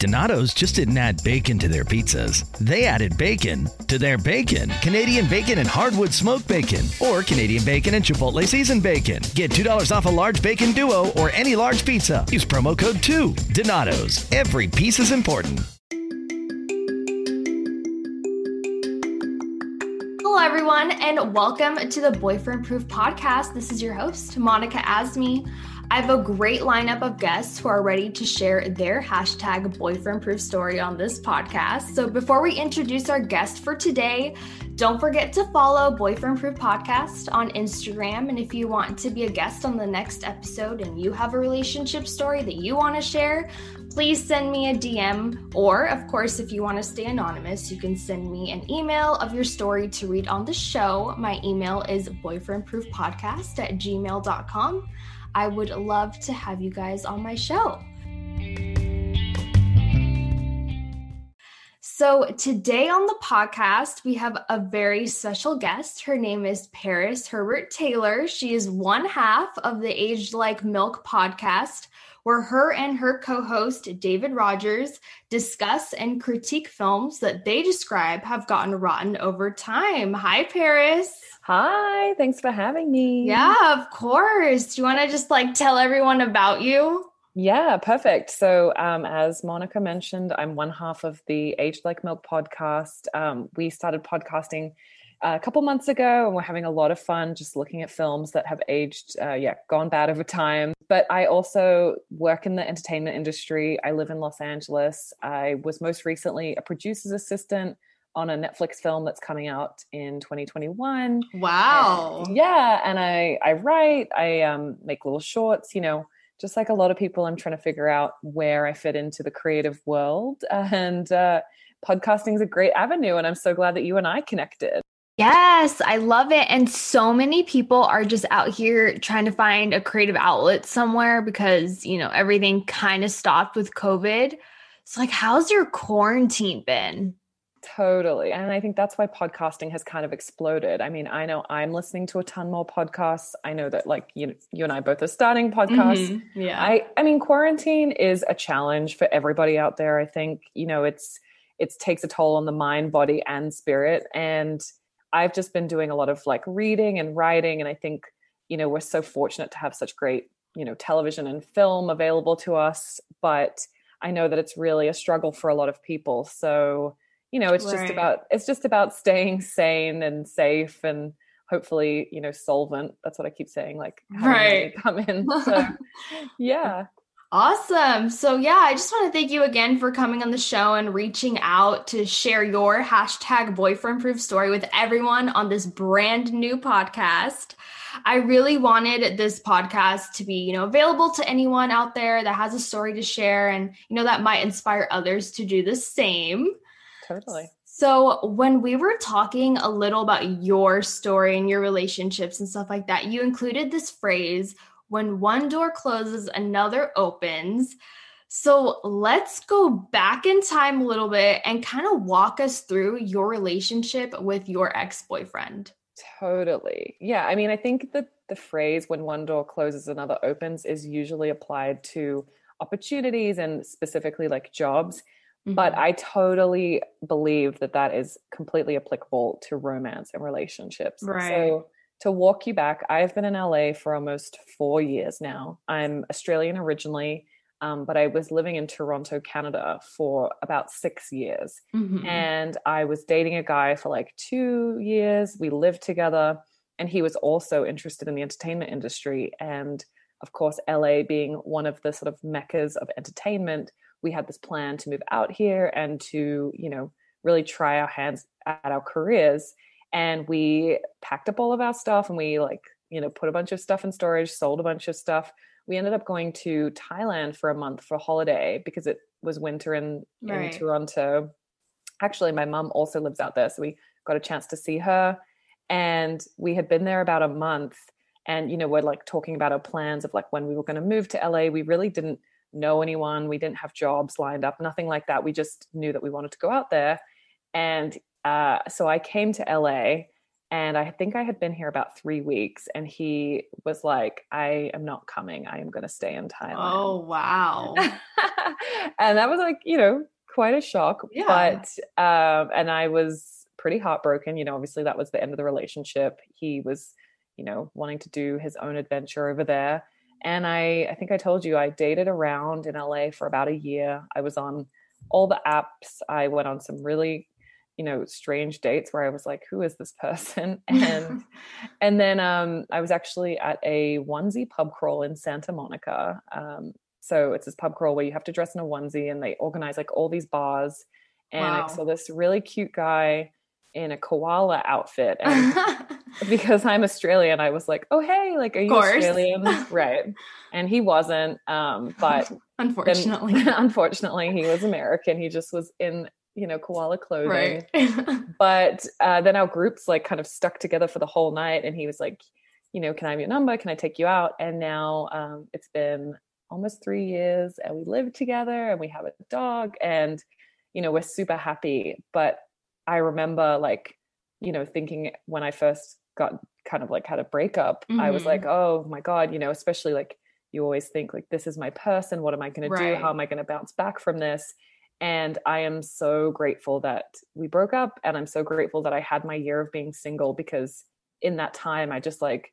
Donato's just didn't add bacon to their pizzas. They added bacon to their bacon. Canadian bacon and hardwood smoked bacon, or Canadian bacon and Chipotle seasoned bacon. Get $2 off a large bacon duo or any large pizza. Use promo code 2. Donato's. Every piece is important. Hello, everyone, and welcome to the Boyfriend Proof Podcast. This is your host, Monica Asmi. I have a great lineup of guests who are ready to share their hashtag boyfriend proof story on this podcast. So before we introduce our guest for today, don't forget to follow Boyfriend Proof Podcast on Instagram. And if you want to be a guest on the next episode and you have a relationship story that you want to share, please send me a DM. Or, of course, if you want to stay anonymous, you can send me an email of your story to read on the show. My email is boyfriendproofpodcast at gmail.com. I would love to have you guys on my show. So, today on the podcast, we have a very special guest. Her name is Paris Herbert Taylor. She is one half of the Aged Like Milk podcast, where her and her co host, David Rogers, discuss and critique films that they describe have gotten rotten over time. Hi, Paris. Hi, thanks for having me. Yeah, of course. Do you want to just like tell everyone about you? Yeah, perfect. So, um, as Monica mentioned, I'm one half of the Aged Like Milk podcast. Um, we started podcasting a couple months ago, and we're having a lot of fun just looking at films that have aged, uh, yeah, gone bad over time. But I also work in the entertainment industry. I live in Los Angeles. I was most recently a producer's assistant on a Netflix film that's coming out in 2021. Wow. And, yeah, and I I write, I um, make little shorts, you know, just like a lot of people I'm trying to figure out where I fit into the creative world and uh podcasting is a great avenue and I'm so glad that you and I connected. Yes, I love it. And so many people are just out here trying to find a creative outlet somewhere because, you know, everything kind of stopped with COVID. So, like, how's your quarantine been? Totally. And I think that's why podcasting has kind of exploded. I mean, I know I'm listening to a ton more podcasts. I know that like you you and I both are starting podcasts. Mm-hmm. Yeah. I I mean, quarantine is a challenge for everybody out there. I think, you know, it's it takes a toll on the mind, body and spirit and I've just been doing a lot of like reading and writing and I think, you know, we're so fortunate to have such great, you know, television and film available to us, but I know that it's really a struggle for a lot of people. So, you know it's right. just about it's just about staying sane and safe and hopefully you know solvent that's what i keep saying like right come in so, yeah Awesome. So, yeah, I just want to thank you again for coming on the show and reaching out to share your hashtag boyfriend proof story with everyone on this brand new podcast. I really wanted this podcast to be, you know, available to anyone out there that has a story to share and, you know, that might inspire others to do the same. Totally. So, when we were talking a little about your story and your relationships and stuff like that, you included this phrase when one door closes, another opens. So, let's go back in time a little bit and kind of walk us through your relationship with your ex boyfriend. Totally. Yeah. I mean, I think that the phrase when one door closes, another opens is usually applied to opportunities and specifically like jobs Mm-hmm. But I totally believe that that is completely applicable to romance and relationships. Right. So to walk you back, I've been in LA for almost four years now. I'm Australian originally, um, but I was living in Toronto, Canada for about six years. Mm-hmm. And I was dating a guy for like two years. We lived together, and he was also interested in the entertainment industry. And of course, LA being one of the sort of meccas of entertainment, we had this plan to move out here and to, you know, really try our hands at our careers. And we packed up all of our stuff and we like, you know, put a bunch of stuff in storage, sold a bunch of stuff. We ended up going to Thailand for a month for a holiday because it was winter in, right. in Toronto. Actually, my mom also lives out there. So we got a chance to see her. And we had been there about a month. And, you know, we're like talking about our plans of like when we were going to move to LA. We really didn't know anyone. We didn't have jobs lined up, nothing like that. We just knew that we wanted to go out there. And uh, so I came to LA and I think I had been here about three weeks. And he was like, I am not coming. I am going to stay in Thailand. Oh, wow. and that was like, you know, quite a shock. Yeah. But, um, and I was pretty heartbroken. You know, obviously that was the end of the relationship. He was, you know, wanting to do his own adventure over there. And I, I think I told you I dated around in LA for about a year. I was on all the apps. I went on some really, you know, strange dates where I was like, who is this person? And and then um, I was actually at a onesie pub crawl in Santa Monica. Um, so it's this pub crawl where you have to dress in a onesie and they organize like all these bars. And wow. I saw this really cute guy in a koala outfit and because i'm australian i was like oh hey like are you australian right and he wasn't um but unfortunately then, unfortunately he was american he just was in you know koala clothing right. but uh, then our groups like kind of stuck together for the whole night and he was like you know can i have your number can i take you out and now um, it's been almost three years and we live together and we have a dog and you know we're super happy but I remember like, you know, thinking when I first got kind of like had a breakup, mm-hmm. I was like, mm-hmm. oh my God, you know, especially like you always think like this is my person. What am I going right. to do? How am I going to bounce back from this? And I am so grateful that we broke up. And I'm so grateful that I had my year of being single because in that time, I just like,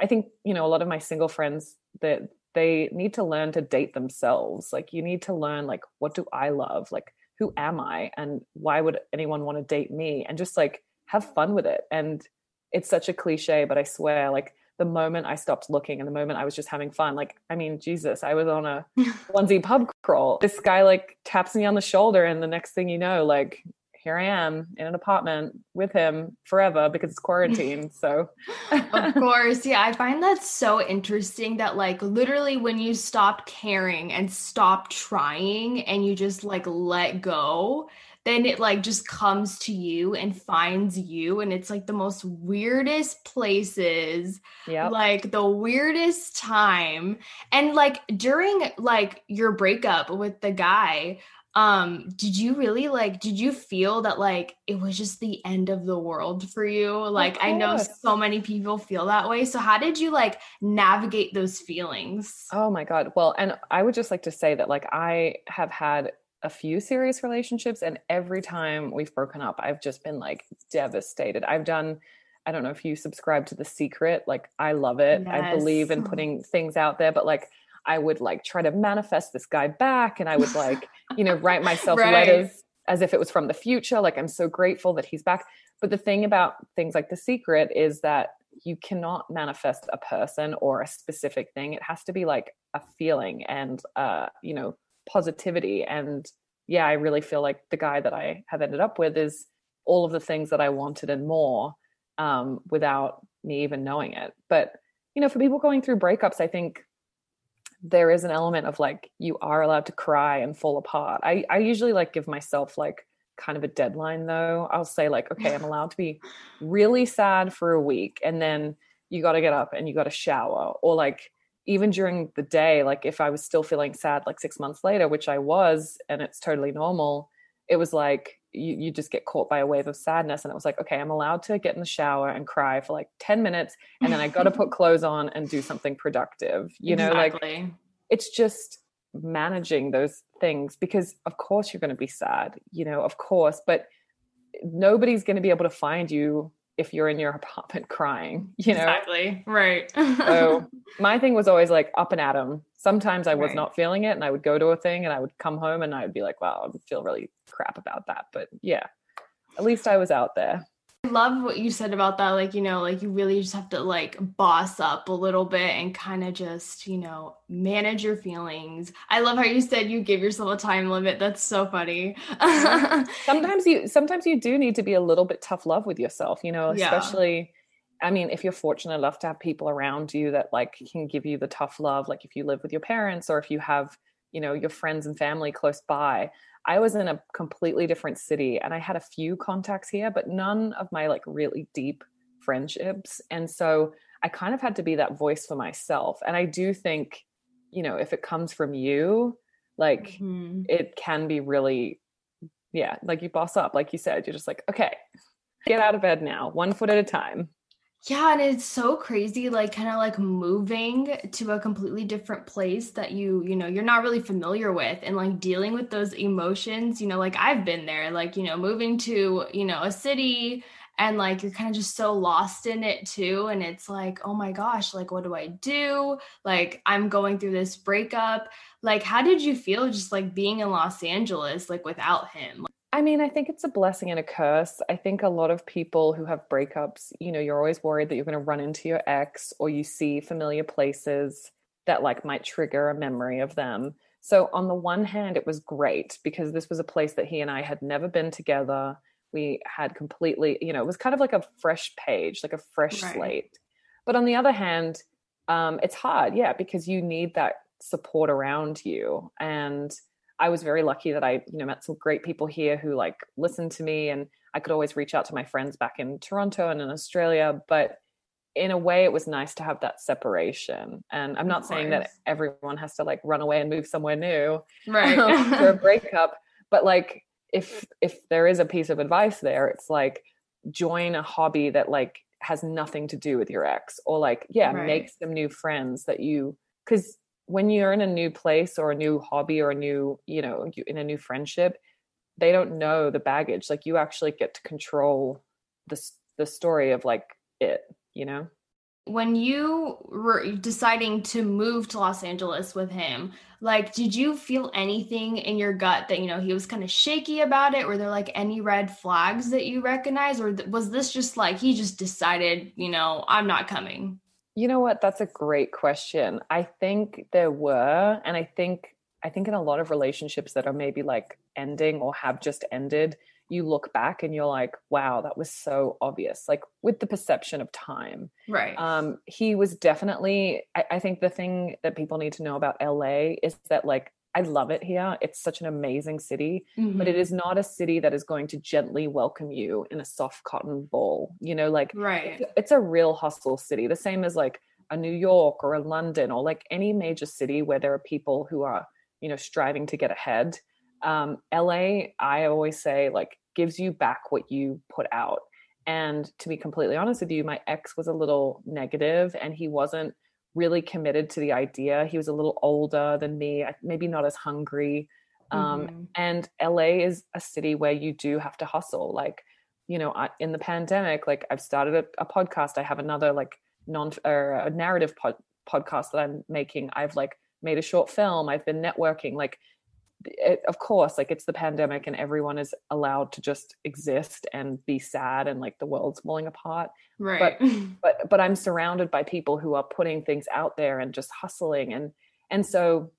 I think, you know, a lot of my single friends that they need to learn to date themselves. Like, you need to learn, like, what do I love? Like, who am I and why would anyone want to date me? And just like have fun with it. And it's such a cliche, but I swear, like the moment I stopped looking and the moment I was just having fun, like, I mean, Jesus, I was on a onesie pub crawl. This guy like taps me on the shoulder, and the next thing you know, like here I am in an apartment with him forever because it's quarantine. So, of course. Yeah. I find that so interesting that, like, literally, when you stop caring and stop trying and you just like let go, then it like just comes to you and finds you. And it's like the most weirdest places, yeah, like the weirdest time. And like during like your breakup with the guy, um did you really like did you feel that like it was just the end of the world for you? Like i know so many people feel that way. So how did you like navigate those feelings? Oh my god. Well and i would just like to say that like i have had a few serious relationships and every time we've broken up i've just been like devastated i've done i don't know if you subscribe to the secret like i love it yes. i believe in putting things out there but like I would like try to manifest this guy back and I would like, you know, write myself right. letters as if it was from the future. Like, I'm so grateful that he's back. But the thing about things like The Secret is that you cannot manifest a person or a specific thing. It has to be like a feeling and, uh, you know, positivity. And yeah, I really feel like the guy that I have ended up with is all of the things that I wanted and more um, without me even knowing it. But, you know, for people going through breakups, I think there is an element of like you are allowed to cry and fall apart. I I usually like give myself like kind of a deadline though. I'll say like okay, I'm allowed to be really sad for a week and then you got to get up and you got to shower or like even during the day like if I was still feeling sad like 6 months later, which I was and it's totally normal, it was like you, you just get caught by a wave of sadness and it was like okay i'm allowed to get in the shower and cry for like 10 minutes and then i got to put clothes on and do something productive you know exactly. like it's just managing those things because of course you're going to be sad you know of course but nobody's going to be able to find you if you're in your apartment crying, you know? Exactly. Right. so my thing was always like up and at 'em. Sometimes I was right. not feeling it and I would go to a thing and I would come home and I would be like, wow, I would feel really crap about that. But yeah, at least I was out there love what you said about that. Like, you know, like you really just have to like boss up a little bit and kind of just, you know, manage your feelings. I love how you said you give yourself a time limit. That's so funny. sometimes you sometimes you do need to be a little bit tough love with yourself, you know, especially yeah. I mean, if you're fortunate enough to have people around you that like can give you the tough love, like if you live with your parents or if you have, you know, your friends and family close by. I was in a completely different city and I had a few contacts here, but none of my like really deep friendships. And so I kind of had to be that voice for myself. And I do think you know, if it comes from you, like mm-hmm. it can be really, yeah, like you boss up, like you said, you're just like, okay, get out of bed now, one foot at a time. Yeah, and it's so crazy, like kind of like moving to a completely different place that you, you know, you're not really familiar with and like dealing with those emotions, you know, like I've been there, like, you know, moving to, you know, a city and like you're kind of just so lost in it too and it's like oh my gosh like what do i do? Like i'm going through this breakup. Like how did you feel just like being in los angeles like without him I mean, I think it's a blessing and a curse. I think a lot of people who have breakups, you know, you're always worried that you're going to run into your ex or you see familiar places that like might trigger a memory of them. So, on the one hand, it was great because this was a place that he and I had never been together we had completely you know it was kind of like a fresh page like a fresh right. slate but on the other hand um, it's hard yeah because you need that support around you and i was very lucky that i you know met some great people here who like listened to me and i could always reach out to my friends back in toronto and in australia but in a way it was nice to have that separation. And i'm not saying that everyone has to like run away and move somewhere new right. after a breakup but like if if there is a piece of advice there it's like join a hobby that like has nothing to do with your ex or like yeah right. make some new friends that you because when you're in a new place or a new hobby or a new you know in a new friendship they don't know the baggage like you actually get to control the the story of like it you know when you were deciding to move to Los Angeles with him, like, did you feel anything in your gut that, you know, he was kind of shaky about it? Were there like any red flags that you recognize? Or was this just like he just decided, you know, I'm not coming? You know what? That's a great question. I think there were. And I think, I think in a lot of relationships that are maybe like ending or have just ended, you look back and you're like, wow, that was so obvious, like with the perception of time. Right. Um, he was definitely, I, I think the thing that people need to know about LA is that, like, I love it here. It's such an amazing city, mm-hmm. but it mm-hmm. not a city that is going to gently welcome you in a soft cotton ball. You know, like, right. It's, it's a real hustle city, the same as like a New York or a London or like any major city where there are people who are, you know, striving to get ahead um, LA, I always say, like, gives you back what you put out. And to be completely honest with you, my ex was a little negative and he wasn't really committed to the idea. He was a little older than me, maybe not as hungry. Um, mm-hmm. And LA is a city where you do have to hustle. Like, you know, I, in the pandemic, like I've started a, a, podcast. I have another like non or a narrative pod, podcast that I'm making. I've like made a short film. I've been networking. Like it, of course like it's the pandemic and everyone is allowed to just exist and be sad and like the world's falling apart. Right. but but but i'm surrounded by people who are putting things out there and just hustling. And and so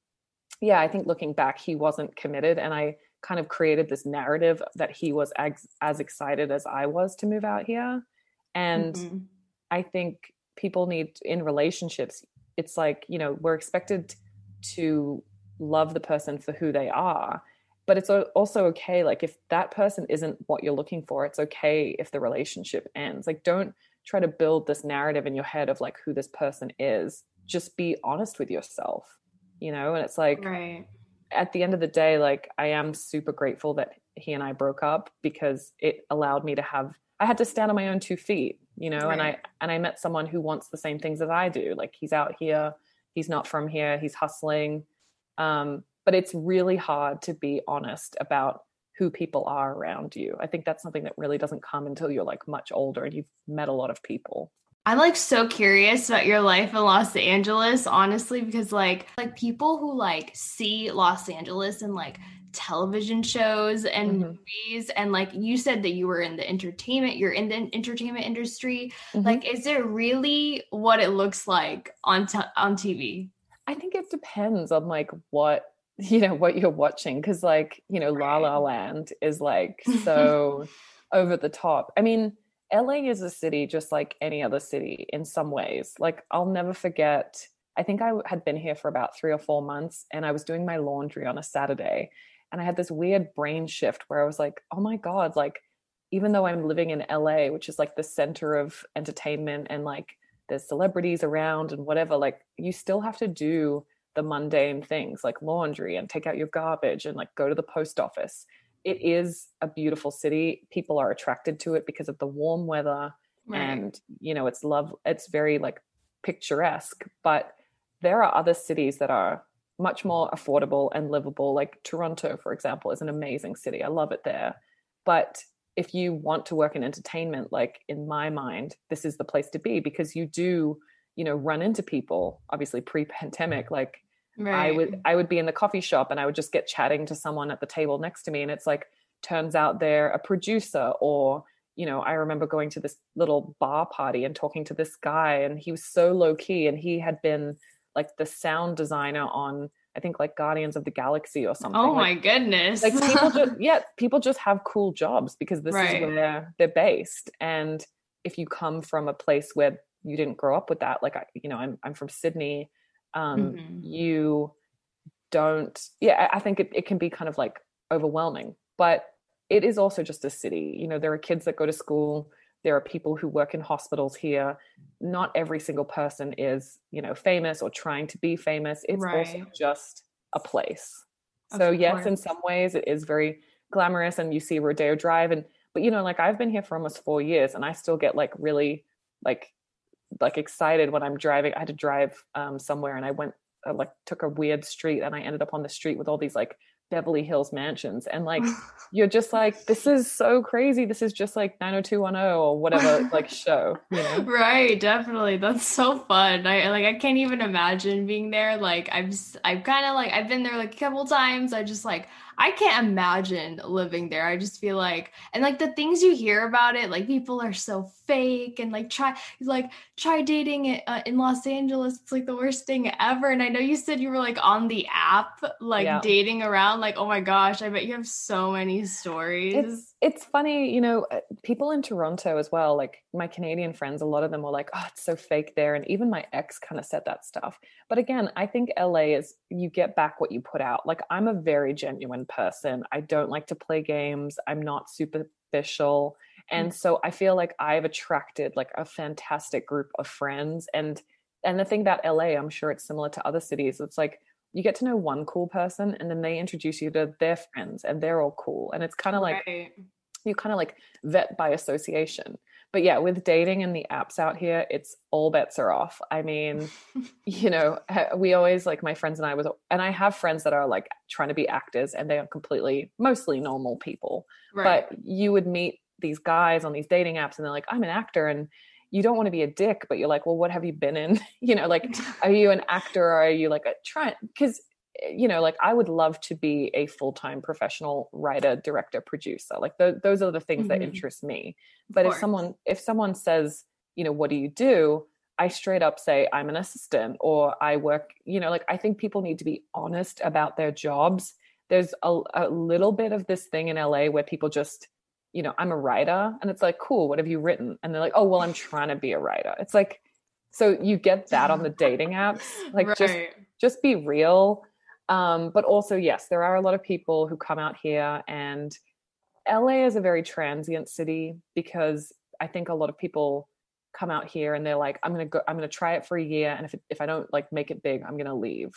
yeah i think looking back he wasn't committed. And i kind of created this narrative that he was as, as excited as i was to move out here. And mm-hmm. i think people need in relationships it's like you know we're expected to love the person for who they are but it's also okay like if that person isn't what you're looking for it's okay if the relationship ends. Like don't try to build this narrative in your head of like who this person is. Just be honest with yourself you know? And it's like right. at the end of the day like i am super grateful that he and i broke up because it allowed me to have i had to stand on my own two feet you know? Right. and i and i met someone who wants the same things as i do. Like he's out here he's not from here he's hustling um, but it's really hard to be honest about who people are around you. I think that's something that really doesn't come until you're like much older and you've met a lot of people. I'm like so curious about your life in Los Angeles, honestly, because like like people who like see Los Angeles and like television shows and mm-hmm. movies and like you said that you were in the entertainment you're in the entertainment industry mm-hmm. like is it really what it looks like on t- on TV I think it depends on like what you know what you're watching because like you know La La Land is like so over the top. I mean, LA is a city just like any other city in some ways. Like I'll never forget. I think I had been here for about three or four months, and I was doing my laundry on a Saturday, and I had this weird brain shift where I was like, "Oh my god!" Like even though I'm living in LA, which is like the center of entertainment and like there's celebrities around and whatever like you still have to do the mundane things like laundry and take out your garbage and like go to the post office. It is a beautiful city. People are attracted to it because of the warm weather right. and you know it's love it's very like picturesque, but there are other cities that are much more affordable and livable like Toronto for example is an amazing city. I love it there. But if you want to work in entertainment like in my mind this is the place to be because you do you know run into people obviously pre-pandemic like right. i would i would be in the coffee shop and i would just get chatting to someone at the table next to me and it's like turns out they're a producer or you know i remember going to this little bar party and talking to this guy and he was so low key and he had been like the sound designer on I think like Guardians of the Galaxy or something. Oh my goodness. Like people just yeah, people just have cool jobs because this right. is where they're based. And if you come from a place where you didn't grow up with that, like I, you know, I'm I'm from Sydney, um, mm-hmm. you don't yeah, I think it, it can be kind of like overwhelming. But it is also just a city. You know, there are kids that go to school there are people who work in hospitals here. Not every single person is you know famous or trying to be famous. It's right. also just a place. So yes in some ways it is very glamorous and you see rodeo drive and but you know like i've been here for almost four years and i still get like really like like excited when i'm driving. I had to drive um, somewhere and i went uh, like took a weird street and i ended up on the street with all these like Beverly Hills mansions. And like, you're just like, this is so crazy. This is just like 90210 or whatever, like show, you know? Right. Definitely. That's so fun. I like, I can't even imagine being there. Like, I've, I've kind of like, I've been there like a couple times. I just like, I can't imagine living there. I just feel like, and like the things you hear about it, like people are so fake and like try, like try dating it uh, in Los Angeles. It's like the worst thing ever. And I know you said you were like on the app, like yeah. dating around. Like, oh my gosh, I bet you have so many stories. It's, it's funny, you know, uh, people in Toronto as well, like my Canadian friends, a lot of them were like, oh, it's so fake there. And even my ex kind of said that stuff. But again, I think LA is, you get back what you put out. Like, I'm a very genuine person. I don't like to play games, I'm not superficial. And mm. so I feel like I've attracted like a fantastic group of friends. And and the thing about LA, I'm sure it's similar to other cities. It's like you get to know one cool person and then they introduce you to their friends and they're all cool and it's kind of like right. you kind of like vet by association but yeah with dating and the apps out here it's all bets are off i mean you know we always like my friends and i was and i have friends that are like trying to be actors and they are completely mostly normal people right. but you would meet these guys on these dating apps and they're like i'm an actor and you don't want to be a dick, but you're like, well, what have you been in? you know, like, are you an actor or are you like a try? Because, eh, you know, like I would love to be a full time professional writer, director, producer. Like th- those are the things mm-hmm. that interest me. But if someone if someone says, you know, what do you do? I straight up say I'm an assistant or I work. You know, like I think people need to be honest about their jobs. There's a, a little bit of this thing in LA where people just you know, I'm a writer. And it's like, cool, what have you written? And they're like, oh, well, I'm trying to be a writer. It's like, so you get that on the dating apps. Like right. just just be real. Um, but also, yes, there are a lot of people who come out here and LA is a very transient city because I think a lot of people come out here and they're like, I'm gonna go, I'm gonna try it for a year, and if it, if I don't like make it big, I'm gonna leave.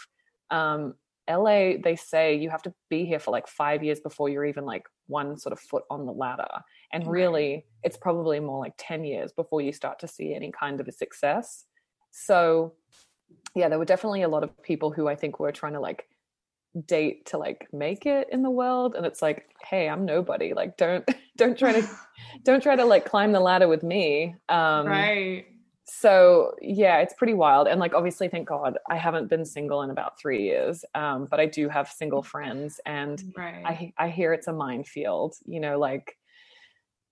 Um, LA, they say you have to be here for like five years before you're even like one sort of foot on the ladder. And really, it's probably more like 10 years before you start to see any kind of a success. So, yeah, there were definitely a lot of people who I think were trying to like date to like make it in the world and it's like hey i'm nobody like don't don't try to don't try to like climb the ladder with me um right so yeah it's pretty wild and like obviously thank god i haven't been single in about three years um, but i do have single friends and right. i i hear it's a minefield you know like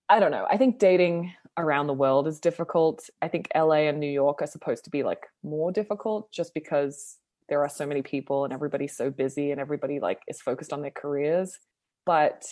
i don't know i think dating around the world is difficult i think la and new york are supposed to be like more difficult just because there are so many people and everybody's so busy and everybody like is focused on their careers but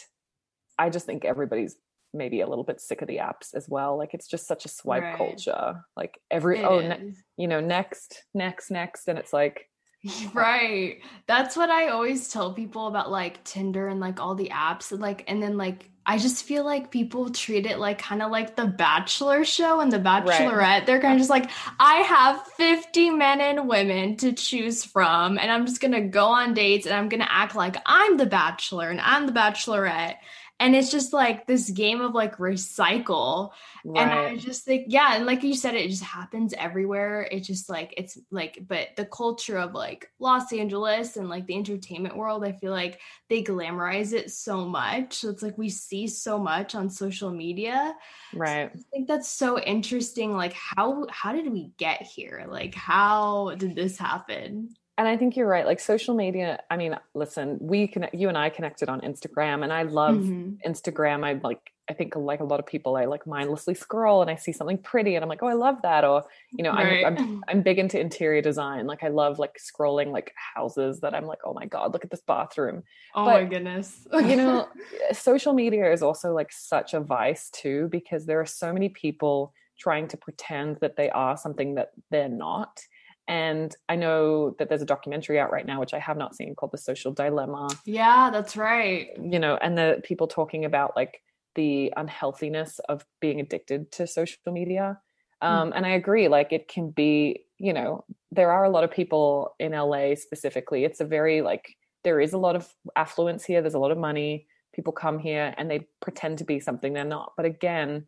i just think everybody's maybe a little bit sick of the apps as well. Like it's just such a swipe right. culture. Like every oh, it oh, ne- you know, next, next, next, and it's like right. That's what I always tell people about like Tinder and like all the apps and like and then like I just feel like people treat it like kind of like the Bachelor show and the Bachelorette. Right. They're kind of just like, I have 50 men and women to choose from, and I'm just gonna go on dates and I'm gonna act like I'm the Bachelor and I'm the Bachelorette and it's just like this game of like recycle. Right. and i just think yeah and like you said it just happens everywhere. It's just like it's like but the culture of like los angeles and like the entertainment world i feel like they glamorize it so much. So it's like we see so much on social media. Right. So i think that's so interesting like how how did we get here? Like how did this happen and I think you're right. Like social media, I mean, listen, we connect, you and I connected on Instagram, and I love mm-hmm. Instagram. I like, I think like a lot of people, I like mindlessly scroll and I see something pretty, and I'm like, oh, I love that. Or, you know, right. I'm, I'm I'm big into interior design. Like, I love like scrolling like houses that I'm like, oh my god, look at this bathroom. Oh but, my goodness. you know, social media is also like such a vice too, because there are so many people trying to pretend that they are something that they're not and I know that there's a documentary out right now, which I have not seen, called The Social Dilemma. Yeah, that's right. You know, and the people talking about like the unhealthiness of being addicted to social media. Um, mm. And I agree, like it can be, you know, there are a lot of people in LA specifically. It's a very like, there is a lot of affluence here, there's a lot of money. People come here and they pretend to be something they're not. But again,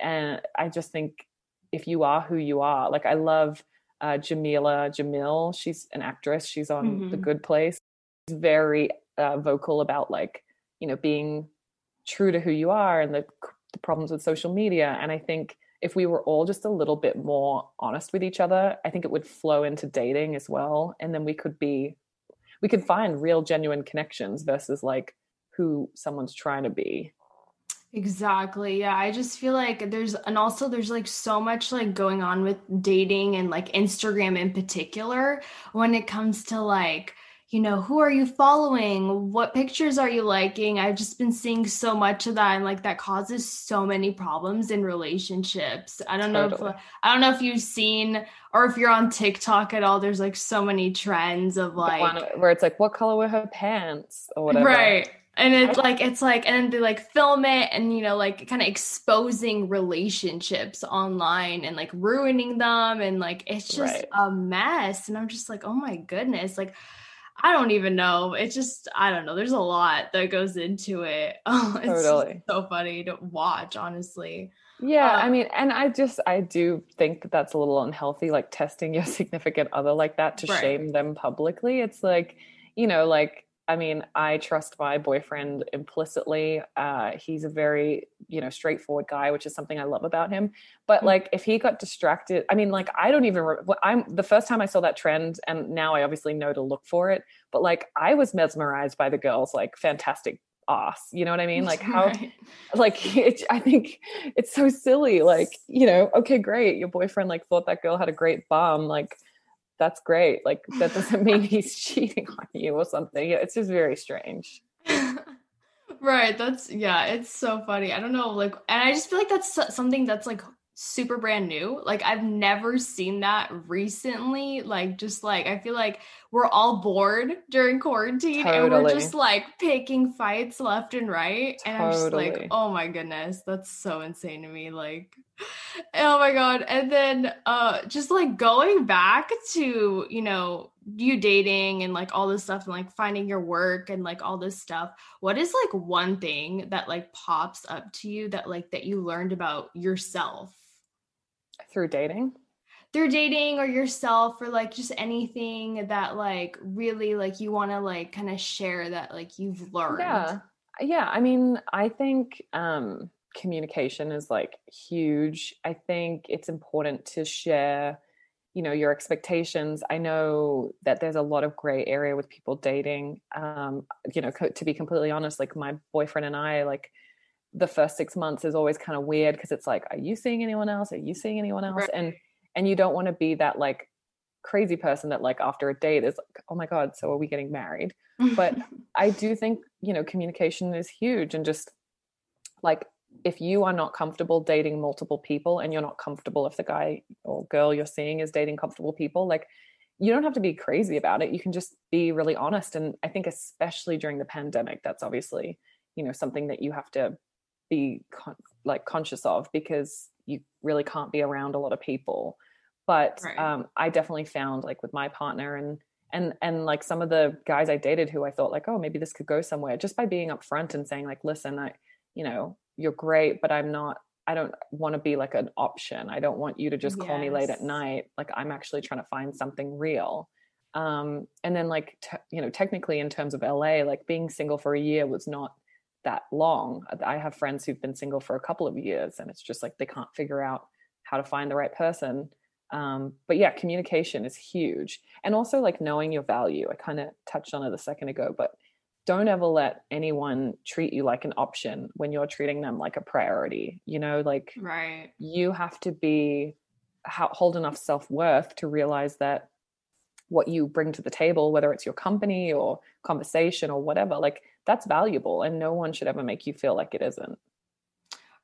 and I just think if you are who you are, like I love uh, Jameela Jamil. She's an actress. She's on mm-hmm. The Good Place. She's very uh, vocal about like you know being true to who you are and the, the problems with social media. And I think if we were all just a little bit more honest with each other, I think it would flow into dating as well. And then we could be, we could find real, genuine connections versus like who someone's trying to be. Exactly. Yeah. I just feel like there's, and also there's like so much like going on with dating and like Instagram in particular when it comes to like, you know, who are you following? What pictures are you liking? I've just been seeing so much of that and like that causes so many problems in relationships. I don't totally. know if I don't know if you've seen or if you're on TikTok at all, there's like so many trends of like where it's like what color were her pants or whatever. Right and it's like it's like and then they like film it and you know like kind of exposing relationships online and like ruining them. And like it's just right. a mess. And i'm just like oh my goodness. Like i don't even know. It's just i don't know. There's a lot that goes into it. Oh it's totally. so funny to watch honestly. Yeah um, i mean and i just i do think that that's a little unhealthy like testing your significant other like that to right. shame them publicly. It's like you know like I mean, I trust my boyfriend implicitly. Uh, he's a very, you know, straightforward guy, which is something I love about him. But mm-hmm. like, if he got distracted, I mean, like, I don't even. Re- I'm the first time I saw that trend, and now I obviously know to look for it. But like, I was mesmerized by the girl's like fantastic ass. You know what I mean? Like how, right. like it, I think it's so silly. Like you know, okay, great, your boyfriend like thought that girl had a great bum. Like that's great. Like that doesn't mean he's cheating on you or something. It's just very strange. right. That's yeah, it's so funny. I don't know like and I just feel like that's something that's like super brand new. Like I've never seen that recently. Like just like I feel like we're all bored during quarantine totally. and we're just like picking fights left and right. Totally. And I'm just like, oh my goodness, that's so insane to me. Like oh my god. And then uh just like going back to, you know, you dating and like all this stuff and like finding your work and like all this stuff. What is like one thing that like pops up to you that like that you learned about yourself? through dating through dating or yourself or like just anything that like really like you want to like kind of share that like you've learned yeah yeah i mean i think um communication is like huge i think it's important to share you know your expectations i know that there's a lot of gray area with people dating um you know co- to be completely honest like my boyfriend and i like the first six months is always kind of weird because it's like, are you seeing anyone else? Are you seeing anyone else? Right. And and you don't want to be that like crazy person that like after a date is like, oh my God, so are we getting married? But I do think, you know, communication is huge and just like if you are not comfortable dating multiple people and you're not comfortable if the guy or girl you're seeing is dating comfortable people, like you don't have to be crazy about it. You can just be really honest. And I think especially during the pandemic, that's obviously, you know, something that you have to be con- like conscious of because you really can't be around a lot of people but right. um, i definitely found like with my partner and and and like some of the guys i dated who i thought like oh maybe this could go somewhere just by being upfront and saying like listen i you know you're great but i'm not i don't want to be like an option i don't want you to just yes. call me late at night like i'm actually trying to find something real um and then like te- you know technically in terms of la like being single for a year was not that long. I have friends who've been single for a couple of years and it's just like they can't figure out how to find the right person. Um, but yeah communication is huge. And also like knowing your value. I kind of touched on it a second ago but don't ever let anyone treat you like an option when you're treating them like a priority you know? Like right. you have to be hold enough self-worth to realize that what you bring to the table whether it's your company or conversation or whatever like that's valuable and no one should ever make you feel like it isn't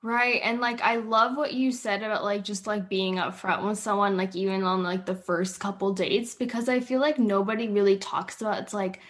Right. And like I love what you said about like just like being upfront with someone, like even on like the first couple dates, because I feel like nobody really talks about it's like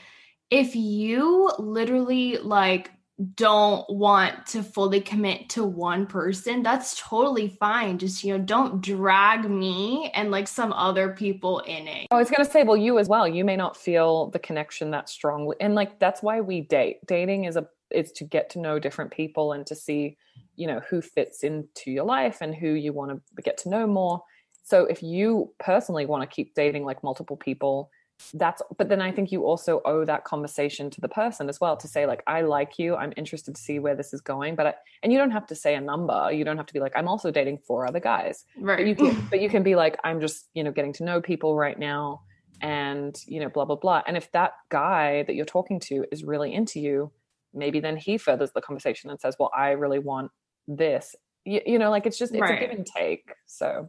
if you literally like don't want to fully commit to one person, that's totally fine. Just, you know, don't drag me and like some other people in it. I was going to say, well, you as well, you may not feel the connection that strongly. And like, that's why we date. Dating is a, is to get to know different people and to see, you know, who fits into your life and who you want to get to know more. So if you personally want to keep dating like multiple people, that's but then i think you also owe that conversation to the person as well to say like i like you. I'm interested to see where this is going. But I, and you don't have to say a number. You don't have to be like i'm also dating four other guys. Right. but you can but you can be like i'm just you know getting to know people right now and you know blah blah blah. And if that guy that you're talking to is really into you maybe then he furthers the conversation and says well i really want this. You, you know like it's just it's right. a give and take. So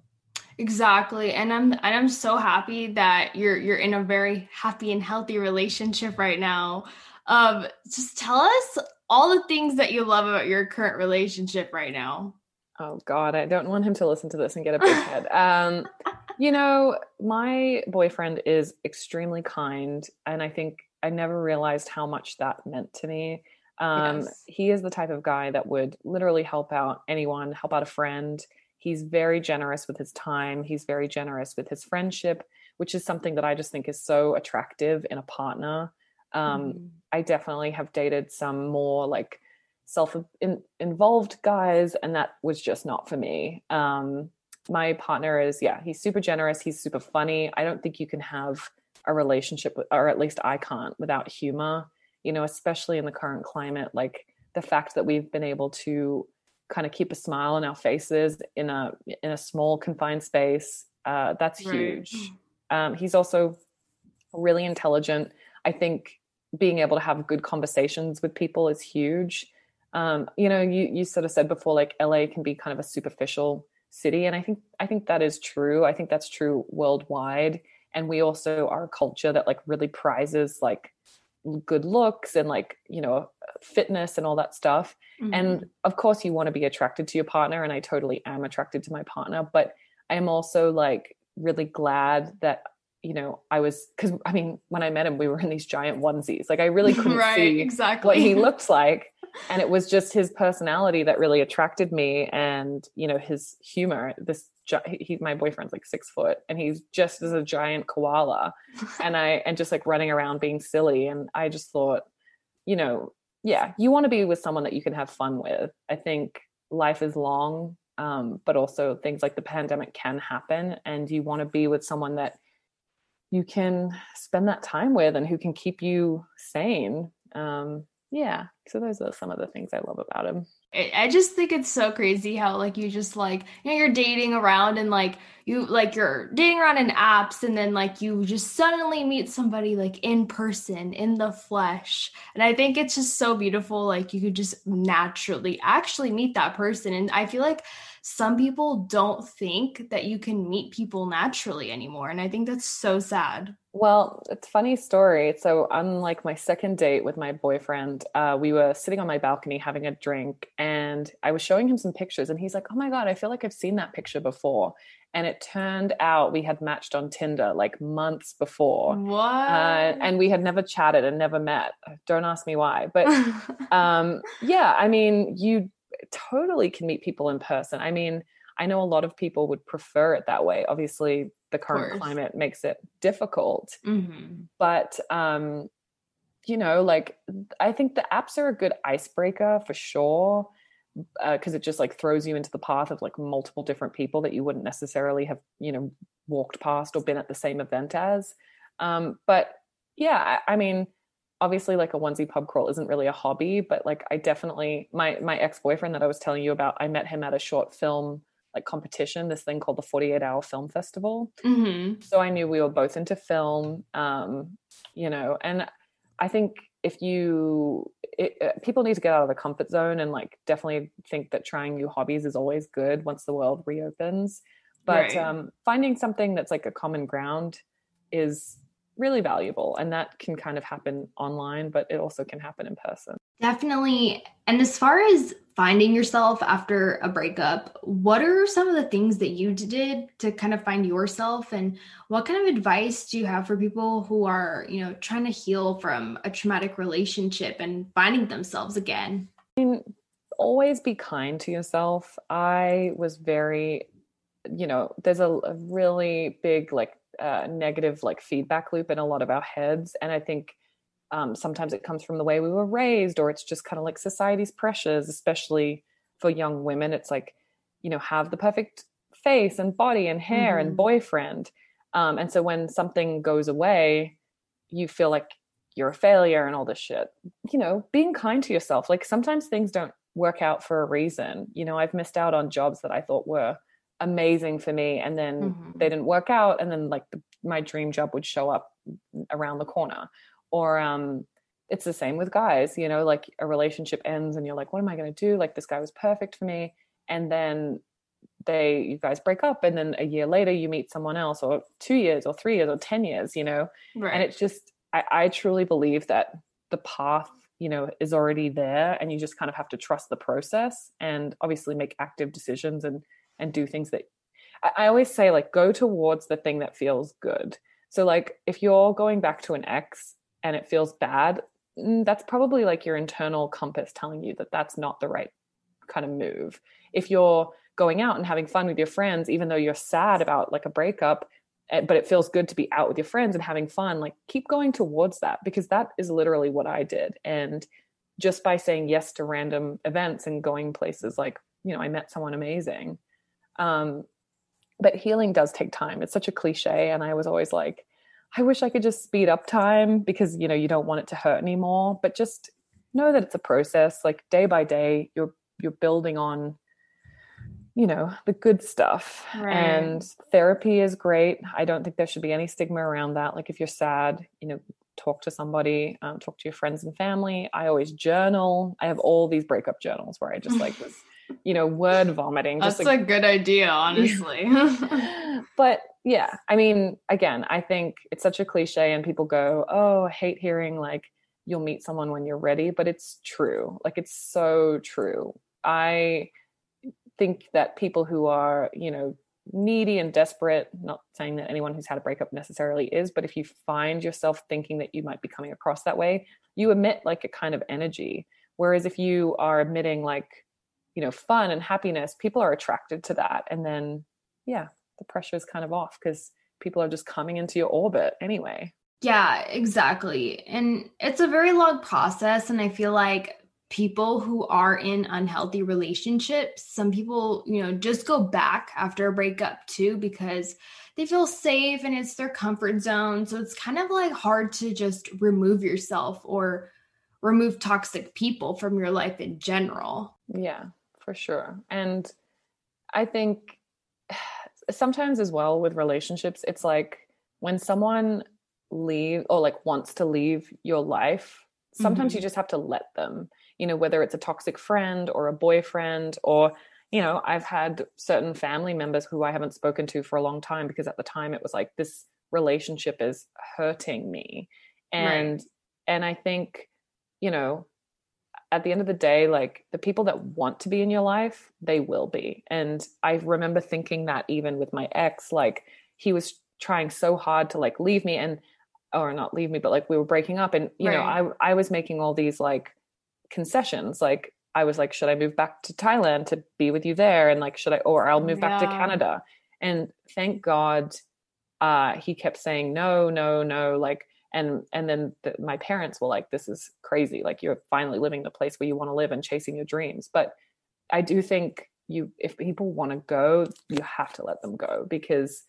Exactly. And I'm and I'm so happy that you're you're in a very happy and healthy relationship right now. Um just tell us all the things that you love about your current relationship right now. Oh god, I don't want him to listen to this and get a big head. Um you know, my boyfriend is extremely kind and I think I never realized how much that meant to me. Um yes. he is the type of guy that would literally help out anyone, help out a friend He's very generous with his time. He's very generous with his friendship, which is something that I just think is so attractive in a partner. Um, mm-hmm. I definitely have dated some more like self involved guys, and that was just not for me. Um, my partner is, yeah, he's super generous. He's super funny. I don't think you can have a relationship, with, or at least I can't, without humor, you know, especially in the current climate. Like the fact that we've been able to kind of keep a smile on our faces in a in a small confined space uh, that's right. huge. Um, he's also really intelligent. I think being able to have good conversations with people is huge. Um, you know you you sort of said before like la can be kind of a superficial city and i think i think that is true. I think that's true worldwide. And we also are a culture that like really prizes like good looks and like you know fitness and all that stuff. Mm-hmm. and of course you want to be attracted to your partner and i totally am attracted to my partner but i am also like really glad that you know i was because i mean when i met him we were in these giant onesies. Like i really couldn't right, see exactly what he looks like and it was just his personality that really attracted me and you know his humor this he my boyfriend's like six foot and he's just as a giant koala. And i and just like running around being silly. And i just thought you know yeah you want to be with someone that you can have fun with. I think life is long um, but also things like the pandemic can happen. And you want to be with someone that you can spend that time with and who can keep you sane. Um, yeah so those are some of the things i love about him. I just think it's so crazy how like you just like you know you're dating around and like you like you're dating around in apps and then like you just suddenly meet somebody like in person in the flesh. And I think it's just so beautiful like you could just naturally actually meet that person. And I feel like some people don't think that you can meet people naturally anymore. And I think that's so sad. Well, it's funny story. So on like my second date with my boyfriend, uh, we were sitting on my balcony having a drink, and I was showing him some pictures, and he's like, "Oh my god, I feel like I've seen that picture before." And it turned out we had matched on Tinder like months before. What? Uh, and we had never chatted and never met. Don't ask me why, but um, yeah, I mean, you totally can meet people in person. I mean, I know a lot of people would prefer it that way. Obviously, the current climate makes it difficult. Mm-hmm. But um, you know, like I think the apps are a good icebreaker for sure because uh, it just like throws you into the path of like multiple different people that you wouldn't necessarily have you know walked past or been at the same event as um, but yeah I, I, mean obviously like a onesie pub crawl isn't really a hobby but like i definitely my my ex-boyfriend that i was telling you about i met him at a short film like competition this thing called the 48 hour film festival mm-hmm. so i knew we were both into film um, you know and i think if you it, uh, people need to get out of the comfort zone and like definitely think that trying new hobbies is always good once the world reopens but right. um, finding something that's like a common ground is really valuable and that can kind of happen online but it also can happen in person. Definitely. And as far as finding yourself after a breakup what are some of the things that you did to kind of find yourself? And what kind of advice do you have for people who are you know trying to heal from a traumatic relationship and finding themselves again? I mean, always be kind to yourself. I was very you know there's a, a really big like uh, negative like feedback loop in a lot of our heads and i think um, sometimes it comes from the way we were raised or it's just kind of like society's pressures especially for young women. It's like you know have the perfect face and body and hair mm-hmm. and boyfriend um, and so when something goes away you feel like you're a failure and all this shit. You know being kind to yourself. Like sometimes things don't work out for a reason. You know i've missed out on jobs that i thought were amazing for me and then mm-hmm. they didn't work out and then like the, my dream job would show up around the corner or um it's the same with guys you know like a relationship ends and you're like what am i going to do like this guy was perfect for me and then they you guys break up and then a year later you meet someone else or two years or three years or ten years you know right. and it's just I, I truly believe that the path you know is already there and you just kind of have to trust the process and obviously make active decisions and and do things that I, I always say like go towards the thing that feels good so like if you're going back to an ex and it feels bad, mm, that's probably like your internal compass telling you that that's not the right kind of move. If you're going out and having fun with your friends, even though you're sad about like a breakup, eh, but it feels good to be out with your friends and having fun, like keep going towards that because that is literally what I did. And just by saying yes to random events and going places like, you know, I met someone amazing. Um, but healing does take time. It's such a cliche. And I was always like, I wish I could just speed up time because you know you don't want it to hurt anymore. But just know that it's a process. Like day by day, you're you're building on, you know, the good stuff. Right. And therapy is great. I don't think there should be any stigma around that. Like if you're sad, you know, talk to somebody, um, talk to your friends and family. I always journal. I have all these breakup journals where I just like was, you know, word vomiting. That's like, a good idea, honestly. but yeah i mean again i think it's such a cliche and people go oh i hate hearing like you'll meet someone when you're ready but it's true like it's so true i think that people who are you know needy and desperate not saying that anyone who's had a breakup necessarily is but if you find yourself thinking that you might be coming across that way you emit like a kind of energy whereas if you are emitting like you know fun and happiness people are attracted to that and then yeah the pressure is kind of off because people are just coming into your orbit anyway. Yeah, exactly. And it's a very long process. And I feel like people who are in unhealthy relationships, some people, you know, just go back after a breakup too because they feel safe and it's their comfort zone. So it's kind of like hard to just remove yourself or remove toxic people from your life in general. Yeah, for sure. And I think sometimes as well with relationships, it's like when someone leave or like wants to leave your life, sometimes mm-hmm. you just have to let them, you know, whether it's a toxic friend or a boyfriend or you know, I've had certain family members who I haven't spoken to for a long time because at the time it was like this relationship is hurting me. And right. and I think, you know, at the end of the day, like the people that want to be in your life, they will be. And I remember thinking that even with my ex, like he was trying so hard to like leave me and or not leave me, but like we were breaking up. And you right. know, I I was making all these like concessions, like I was like, should I move back to Thailand to be with you there? And like, should I, or I'll move yeah. back to Canada. And thank God, uh, he kept saying, no, no, no. Like, and, and then the, my parents were like, this is crazy. Like you're finally living the place where you want to live and chasing your dreams. But I do think you, if people want to go, you have to let them go because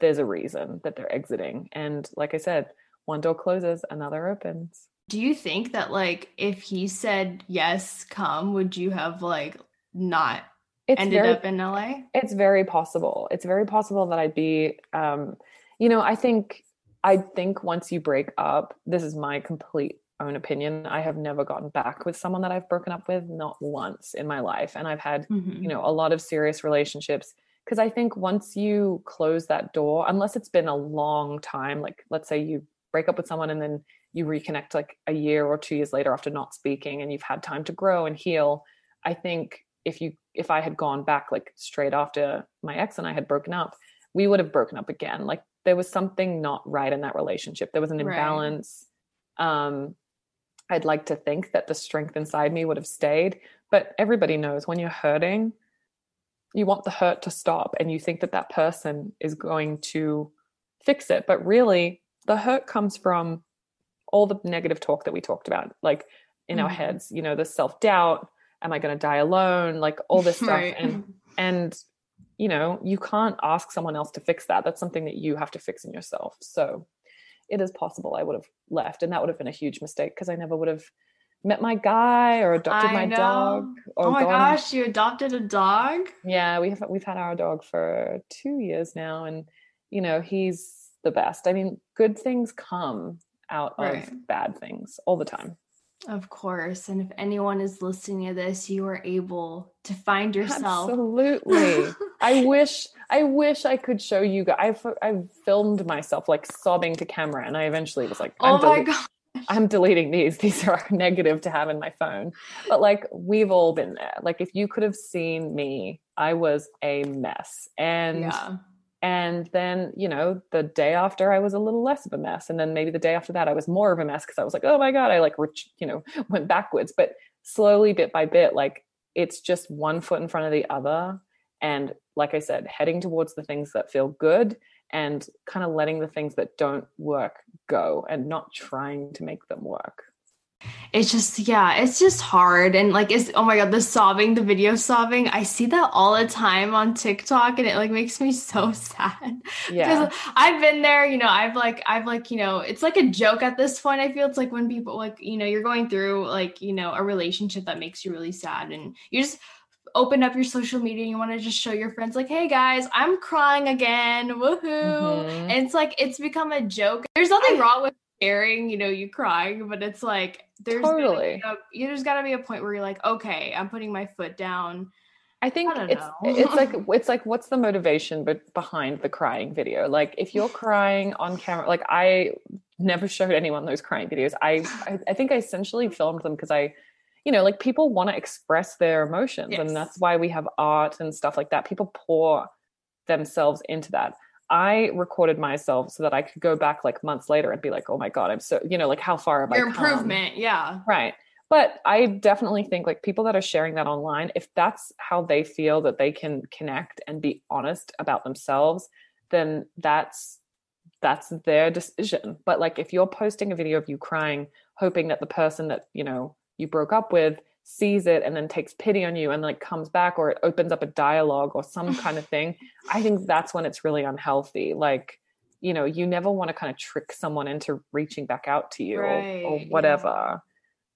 there's a reason that they're exiting. And like I said, one door closes, another opens. Do you think that like if he said yes, come, would you have like not it's ended very, up in LA? It's very possible. It's very possible that I'd be um you know, I think I think once you break up, this is my complete own opinion. I have never gotten back with someone that I've broken up with, not once in my life. And I've had, mm-hmm. you know, a lot of serious relationships because I think once you close that door, unless it's been a long time, like let's say you break up with someone and then you reconnect like a year or two years later after not speaking and you've had time to grow and heal i think if you if i had gone back like straight after my ex and i had broken up we would have broken up again like there was something not right in that relationship there was an imbalance right. um i'd like to think that the strength inside me would have stayed but everybody knows when you're hurting you want the hurt to stop and you think that that person is going to fix it but really the hurt comes from all the negative talk that we talked about, like in mm-hmm. our heads, you know, the self doubt, am I going to die alone? Like all this stuff. Right. And, and, you know, you can't ask someone else to fix that. That's something that you have to fix in yourself. So it is possible I would have left. And that would have been a huge mistake because I never would have met my guy or adopted I my know. dog. oh my gosh, you adopted a dog? Yeah, we have we've had our dog for two years now, and you know he's the best. I mean, good things come out right. of bad things all the time. Of course. And if anyone is listening to this, you are able to find yourself. Absolutely. I wish I wish I could show you guys. I've I've filmed myself like sobbing to camera and I eventually was like, Oh my god. I'm deleting these. These are negative to have in my phone. But like we've all been there. Like if you could have seen me, I was a mess. And yeah and then you know the day after i was a little less of a mess. And then maybe the day after that i was more of a mess because i was like oh my god i like you know went backwards. But slowly bit by bit like it's just one foot in front of the other. And like i said heading towards the things that feel good and kind of letting the things that don't work go and not trying to make them work it's just yeah it's just hard. And like it's oh my god the sobbing the video sobbing i see that all the time on tiktok and it like makes me so sad. Yeah. Because i've been there you know i've like i've like you know it's like a joke at this point i feel. It's like when people like you know you're going through like you know a relationship that makes you really sad and you just open up your social media and you want to just show your friends like hey guys i'm crying again woohoo. Mm-hmm. and it's like it's become a joke. There's nothing wrong with sharing you know you crying but it's like there's totally. a, there's got to be a point where you're like okay i'm putting my foot down. I think I it's it's like it's like what's the motivation but behind the crying video? Like if you're crying on camera like i never showed anyone those crying videos. I i, I think i essentially filmed them because i you know like people want to express their emotions yes. and that's why we have art and stuff like that. People pour themselves into that I recorded myself so that I could go back like months later and be like, oh my God, I'm so, you know, like how far have Your I improvement. Yeah. Right. But I definitely think like people that are sharing that online, if that's how they feel that they can connect and be honest about themselves, then that's that's their decision. But like if you're posting a video of you crying, hoping that the person that, you know, you broke up with sees it and then takes pity on you and like comes back or it opens up a dialogue or some kind of thing i think that's when it's really unhealthy like you know you never want to kind of trick someone into reaching back out to you right, or, or, whatever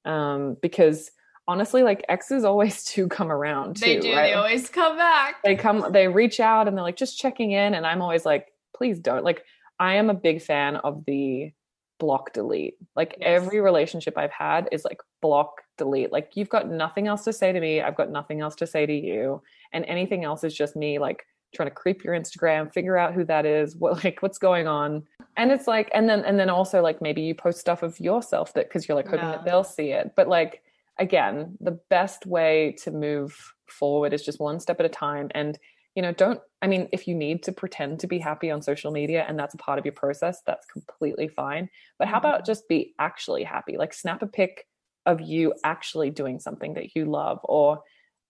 yeah. um because honestly like exes always do come around too, they do right? they always come back they come they reach out and they're like just checking in and i'm always like please don't like i am a big fan of the block delete like yes. every relationship i've had is like block delete like you've got nothing else to say to me i've got nothing else to say to you and anything else is just me like trying to creep your instagram figure out who that is what like what's going on and it's like and then and then also like maybe you post stuff of yourself that because you're like hoping yeah. that they'll see it but like again the best way to move forward is just one step at a time and you know don't i mean if you need to pretend to be happy on social media and that's a part of your process that's completely fine but how about mm-hmm. just be actually happy like snap a pic of you actually doing something that you love or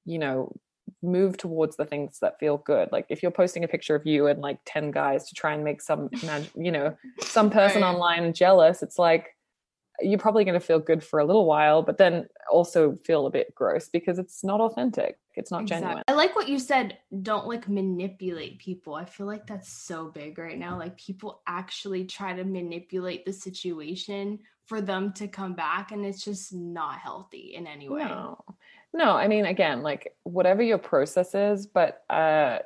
you know move towards the things that feel good like if you're posting a picture of you and like 10 guys to try and make some you know some person right. online jealous it's like you're probably going to feel good for a little while but then also feel a bit gross because it's not authentic. It's not exactly. genuine. I like what you said don't like manipulate people. I feel like that's so big right now. Like people actually try to manipulate the situation for them to come back and it's just not healthy in any way. No. No i mean again like whatever your process is but uh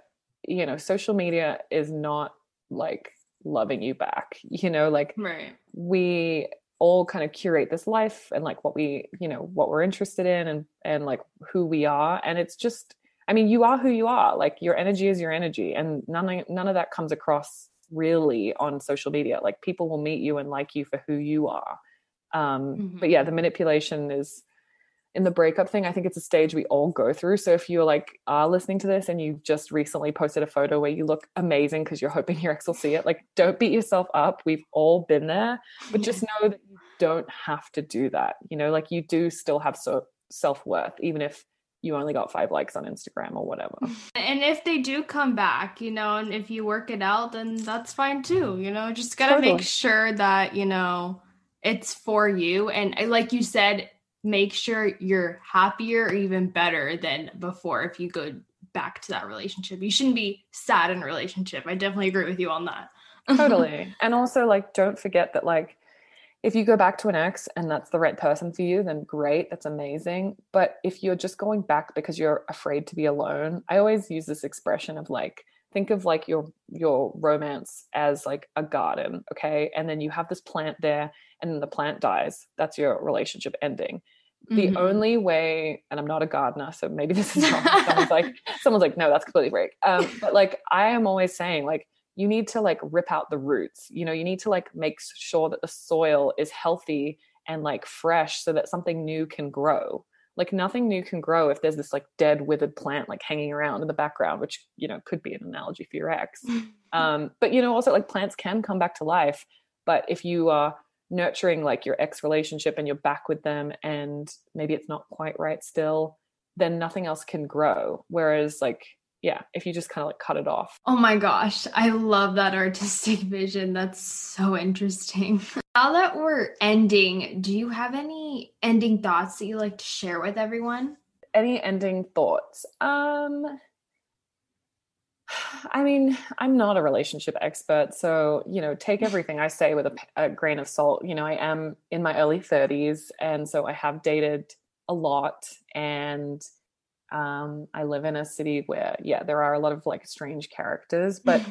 you know social media is not like loving you back you know? Like right. we all kind of curate this life and like what we you know what we're interested in and and like who we are and it's just i mean you are who you are like your energy is your energy and none of, none of that comes across really on social media like people will meet you and like you for who you are um mm-hmm. but yeah the manipulation is in the breakup thing i think it's a stage we all go through so if you're like are listening to this and you just recently posted a photo where you look amazing because you're hoping your ex will see it like don't beat yourself up we've all been there but just know that you don't have to do that you know like you do still have so self-worth even if you only got five likes on Instagram or whatever. And if they do come back, you know, and if you work it out, then that's fine too. You know, just gotta totally. make sure that, you know, it's for you. And like you said, make sure you're happier or even better than before if you go back to that relationship. You shouldn't be sad in a relationship. I definitely agree with you on that. totally. And also like don't forget that like if you go back to an ex and that's the right person for you, then great, that's amazing. But if you're just going back because you're afraid to be alone, I always use this expression of like think of like your your romance as like a garden okay and then you have this plant there and then the plant dies that's your relationship ending. The mm-hmm. only way and i'm not a gardener so maybe this is wrong someone's like someone's like no that's completely break um, but like i am always saying like you need to like rip out the roots. You know you need to like make sure that the soil is healthy and like fresh so that something new can grow. Like nothing new can grow if there's this like dead withered plant like hanging around in the background which you know could be an analogy for your ex. Um but you know also like plants can come back to life but if you are nurturing like your ex relationship and you're back with them and maybe it's not quite right still then nothing else can grow. Whereas like yeah if you just kind of like cut it off. Oh my gosh i love that artistic vision. That's so interesting. Now that we're ending do you have any ending thoughts that you like to share with everyone? Any ending thoughts? Um I mean, I'm not a relationship expert, so you know, take everything I say with a, a, grain of salt. You know, I am in my early 30s, and so I have dated a lot, and um, I live in a city where, yeah, there are a lot of like strange characters, but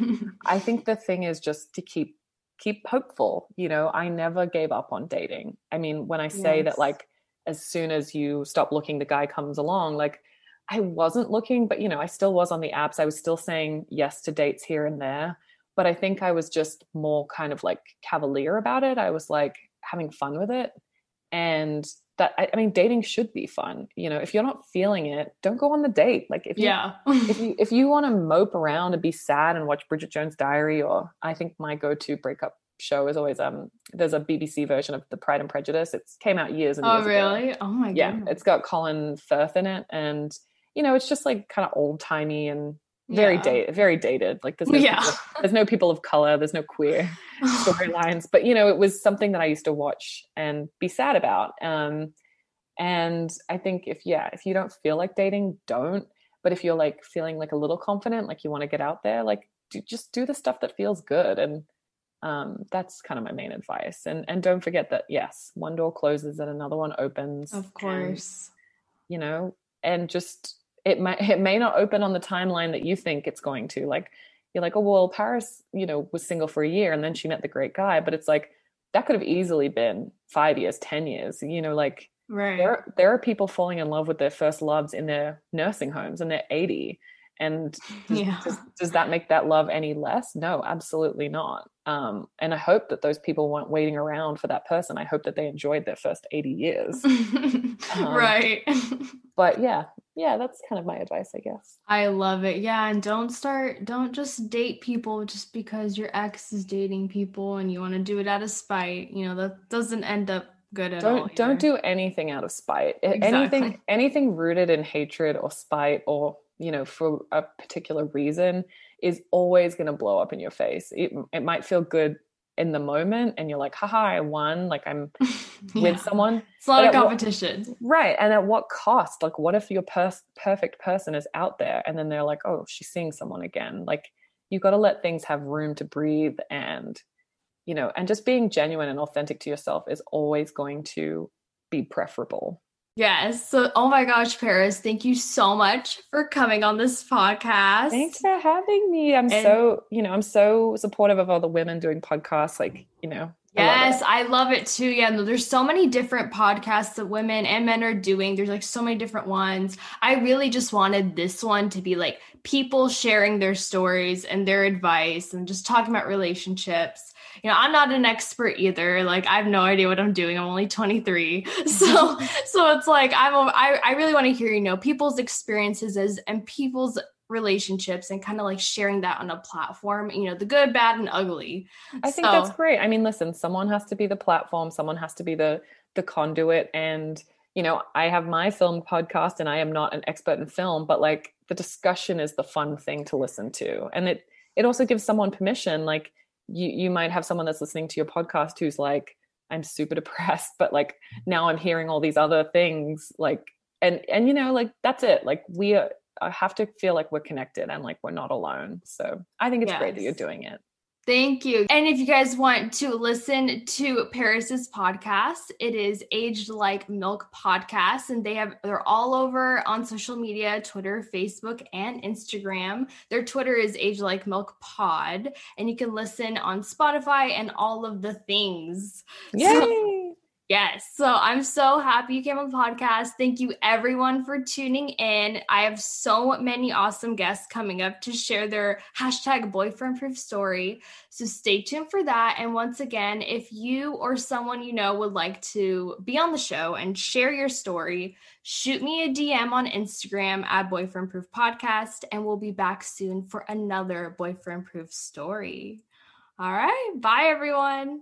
I think the thing is just to keep keep hopeful. You know, I never gave up on dating. I mean, when I say yes. that, like, as soon as you stop looking, the guy comes along, like. I wasn't looking, but you know, I still was on the apps. I was still saying yes to dates here and there, but I think I was just more kind of like cavalier about it. I was like having fun with it. And that I, I, mean dating should be fun you know if you're not feeling it don't go on the date like if you, yeah if you if you want to mope around and be sad and watch bridget jones diary or i think my go-to breakup show is always um there's a bbc version of the pride and prejudice it's came out years and oh, years really ago. oh my god yeah it's got colin firth in it and you know it's just like kind of old timey and very yeah. dated very dated. Like there's no, yeah. people, there's no people of color there's no queer storylines. But you know it was something that i used to watch and be sad about. Um and i think if yeah if you don't feel like dating don't. But if you're like feeling like a little confident like you want to get out there like do, just do the stuff that feels good. And um, that's kind of my main advice. And and don't forget that yes one door closes and another one opens. Of course. and, you know and just it may it may not open on the timeline that you think it's going to. Like you're like oh well paris you know was single for a year and then she met the great guy. But it's like that could have easily been five years ten years you know like right. there, there are people falling in love with their first loves in their nursing homes and they're 80 and does, yeah. does, does, that make that love any less no absolutely not um, and i hope that those people weren't waiting around for that person i hope that they enjoyed their first 80 years um, right but yeah yeah that's kind of my advice i guess i love it yeah and don't start don't just date people just because your ex is dating people and you want to do it out of spite you know that doesn't end up good at don't, all. Don't do anything out of spite. Exactly. Anything anything rooted in hatred or spite or, you know, for a particular reason is always going to blow up in your face. It, it might feel good in the moment and you're like, haha, I won. Like I'm yeah. with someone. It's a lot of competition. What, right. And at what cost? Like, what if your per- perfect person is out there and then they're like, oh, she's seeing someone again? Like, you've got to let things have room to breathe and, you know, and just being genuine and authentic to yourself is always going to be preferable. Yes. So, oh my gosh, Paris, thank you so much for coming on this podcast. Thanks for having me. I'm and, so, you know, I'm so supportive of all the women doing podcasts. Like, you know, Yes, I love, I love it too. Yeah, there's so many different podcasts that women and men are doing. There's like so many different ones. I really just wanted this one to be like people sharing their stories and their advice and just talking about relationships you know i'm not an expert either. Like i have no idea what i'm doing. I'm only 23 mm-hmm. so so it's like i'm a, I, I really want to hear you know people's experiences as and people's relationships and kind of like sharing that on a platform you know the good bad and ugly. I think so, that's great. I mean listen someone has to be the platform someone has to be the the conduit and you know i have my film podcast and i am not an expert in film but like the discussion is the fun thing to listen to. And it it also gives someone permission like you you might have someone that's listening to your podcast who's like i'm super depressed but like now i'm hearing all these other things like and and you know like that's it. Like we are, I have to feel like we're connected and like we're not alone. So i think it's yes. great that you're doing it Thank you. And if you guys want to listen to Paris's podcast, it is Aged Like Milk Podcast, and they have they're all over on social media, Twitter, Facebook, and Instagram. Their Twitter is Aged Like Milk Pod, and you can listen on Spotify and all of the things. Yay! So, Yes. So I'm so happy you came on the podcast. Thank you everyone for tuning in. I have so many awesome guests coming up to share their hashtag boyfriend proof story. So stay tuned for that. And once again, if you or someone you know would like to be on the show and share your story, shoot me a DM on Instagram at boyfriend proof podcast. And we'll be back soon for another boyfriend proof story. All right. Bye everyone.